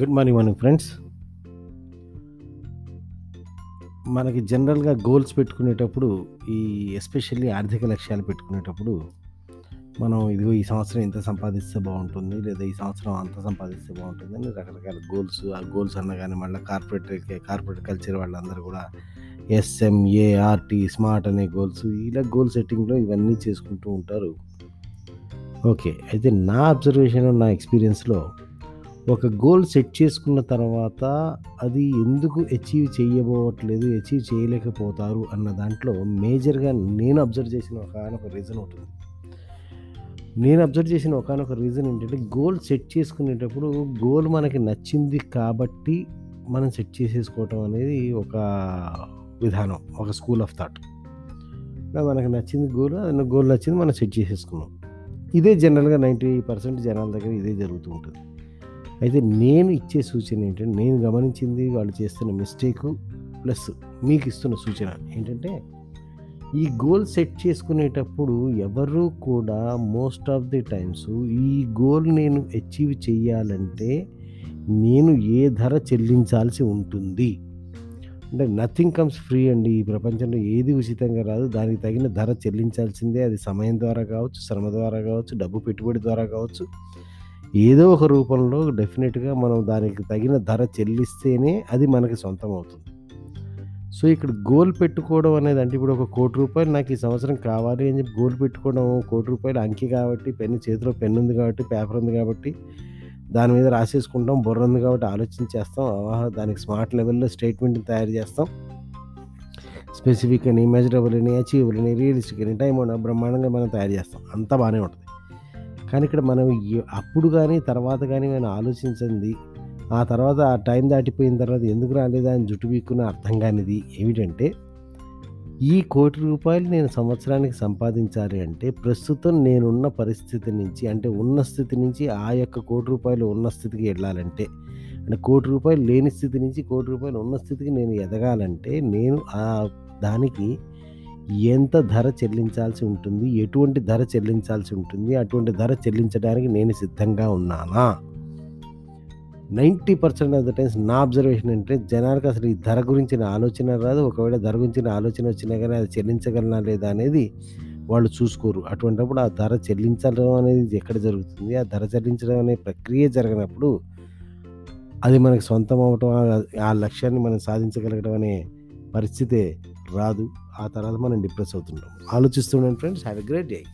Good morning morning friends మనకి జనరల్గా goals పెట్టుకునేటప్పుడు ఈ ఎస్పెషల్లీ ఆర్థిక లక్ష్యాలు పెట్టుకునేటప్పుడు మనం ఇదిగో ఈ సంవత్సరం ఇంత సంపాదిస్తే బాగుంటుంది లేదా ఈ సంవత్సరం అంత సంపాదిస్తే బాగుంటుంది అని రకరకాల గోల్స్ ఆ గోల్స్ అన్నగానే మళ్ళీ కార్పొరేట్ కార్పొరేట్ కల్చర్ వాళ్ళందరూ కూడా S M A R T smart అనే గోల్స్ ఇలా గోల్ సెట్టింగ్లో ఇవన్నీ చేసుకుంటూ ఉంటారు. ఓకే అయితే నా అబ్జర్వేషన్ నా ఎక్స్పీరియన్స్లో ఒక గోల్ సెట్ చేసుకున్న తర్వాత అది ఎందుకు అచీవ్ చేయబోవట్లేదు అచీవ్ చేయలేకపోతారు అన్న దాంట్లో మేజర్గా నేను అబ్జర్వ్ చేసిన ఒక రీజన్ ఉంటుంది నేను అబ్జర్వ్ చేసిన ఒకనొక రీజన్ ఏంటంటే గోల్ సెట్ చేసుకునేటప్పుడు గోల్ మనకి నచ్చింది కాబట్టి మనం సెట్ చేసేసుకోవటం అనేది ఒక విధానం ఒక స్కూల్ ఆఫ్ థాట్. మనకు నచ్చింది గోల్ అది గోల్ నచ్చింది మనం సెట్ చేసేసుకున్నాం. ఇదే జనరల్గా నైంటీ పర్సెంట్ జనాల దగ్గర ఇదే జరుగుతూ ఉంటుంది. అయితే నేను ఇచ్చే సూచన ఏంటంటే నేను గమనించింది వాళ్ళు చేస్తున్న మిస్టేక్ ప్లస్ మీకు ఇస్తున్న సూచన ఏంటంటే ఈ గోల్ సెట్ చేసుకునేటప్పుడు ఎవరు కూడా మోస్ట్ ఆఫ్ ది టైమ్స్ ఈ గోల్ నేను అచీవ్ చేయాలంటే నేను ఏ ధర చెల్లించాల్సి ఉంటుంది. అంటే నథింగ్ కమ్స్ ఫ్రీ అండి. ఈ ప్రపంచంలో ఏది ఉచితంగా రాదు. దానికి తగిన ధర చెల్లించాల్సిందే. అది సమయం ద్వారా కావచ్చు శ్రమ ద్వారా కావచ్చు డబ్బు పెట్టుబడి ద్వారా కావచ్చు. ఏదో ఒక రూపంలో డెఫినెట్గా మనం దానికి తగిన ధర చెల్లిస్తేనే అది మనకి సొంతం అవుతుంది సో ఇక్కడ గోల్ పెట్టుకోవడం అనేది అంటే ఇప్పుడు ఒక కోటి రూపాయలు నాకు ఈ సంవత్సరం కావాలి అని చెప్పి గోల్ పెట్టుకోవడం కోటి రూపాయలు అంకి కాబట్టి పెన్ను చేతిలో పెన్ను ఉంది కాబట్టి పేపర్ ఉంది కాబట్టి దాని మీద రాసేసుకుంటాం బుర్ర ఉంది కాబట్టి ఆలోచించేస్తాం దానికి స్మార్ట్ లెవెల్లో స్టేట్మెంట్ తయారు చేస్తాం. స్పెసిఫిక్ అని మెజరబుల్ అని అచీవబుల్ అని రియలిస్టిక్ అని టైం బ్రహ్మాండంగా మనం తయారు చేస్తాం. అంతా బాగానే ఉంటుంది. కానీ ఇక్కడ మనం అప్పుడు కానీ తర్వాత కానీ మనం ఆలోచించింది. ఆ తర్వాత ఆ టైం దాటిపోయిన తర్వాత ఎందుకు రాలేదా అని జుట్టు పీక్కున్న అర్థం కానిది ఏమిటంటే ఈ కోటి రూపాయలు నేను సంవత్సరానికి సంపాదించాలి అంటే ప్రస్తుతం నేనున్న పరిస్థితి నుంచి అంటే ఉన్న స్థితి నుంచి ఆ యొక్క కోటి రూపాయలు ఉన్న స్థితికి వెళ్ళాలంటే అంటే కోటి రూపాయలు లేని స్థితి నుంచి కోటి రూపాయలు ఉన్న స్థితికి నేను ఎదగాలంటే నేను ఆ దానికి ఎంత ధర చెల్లించాల్సి ఉంటుంది? ఎటువంటి ధర చెల్లించాల్సి ఉంటుంది? అటువంటి ధర చెల్లించడానికి నేను సిద్ధంగా ఉన్నానా? Ninety percent of the times నా అబ్జర్వేషన్ అంటే జనాలకు అసలు ఈ ధర గురించిన ఆలోచన రాదు. ఒకవేళ ధర గురించిన ఆలోచన వచ్చినా కానీ అది చెల్లించగలనా లేదా అనేది వాళ్ళు చూసుకోరు. అటువంటిప్పుడు ఆ ధర చెల్లించడం అనేది ఎక్కడ జరుగుతుంది? ఆ ధర చెల్లించడం అనే ప్రక్రియ జరిగినప్పుడు అది మనకి సొంతం అవటం ఆ లక్ష్యాన్ని మనం సాధించగలగడం అనే పరిస్థితే రాదు. ఆ తర్వాత మనం డిప్రెస్ అవుతుంటాం. ఆలోచిస్తుండండి friends. Have a great day.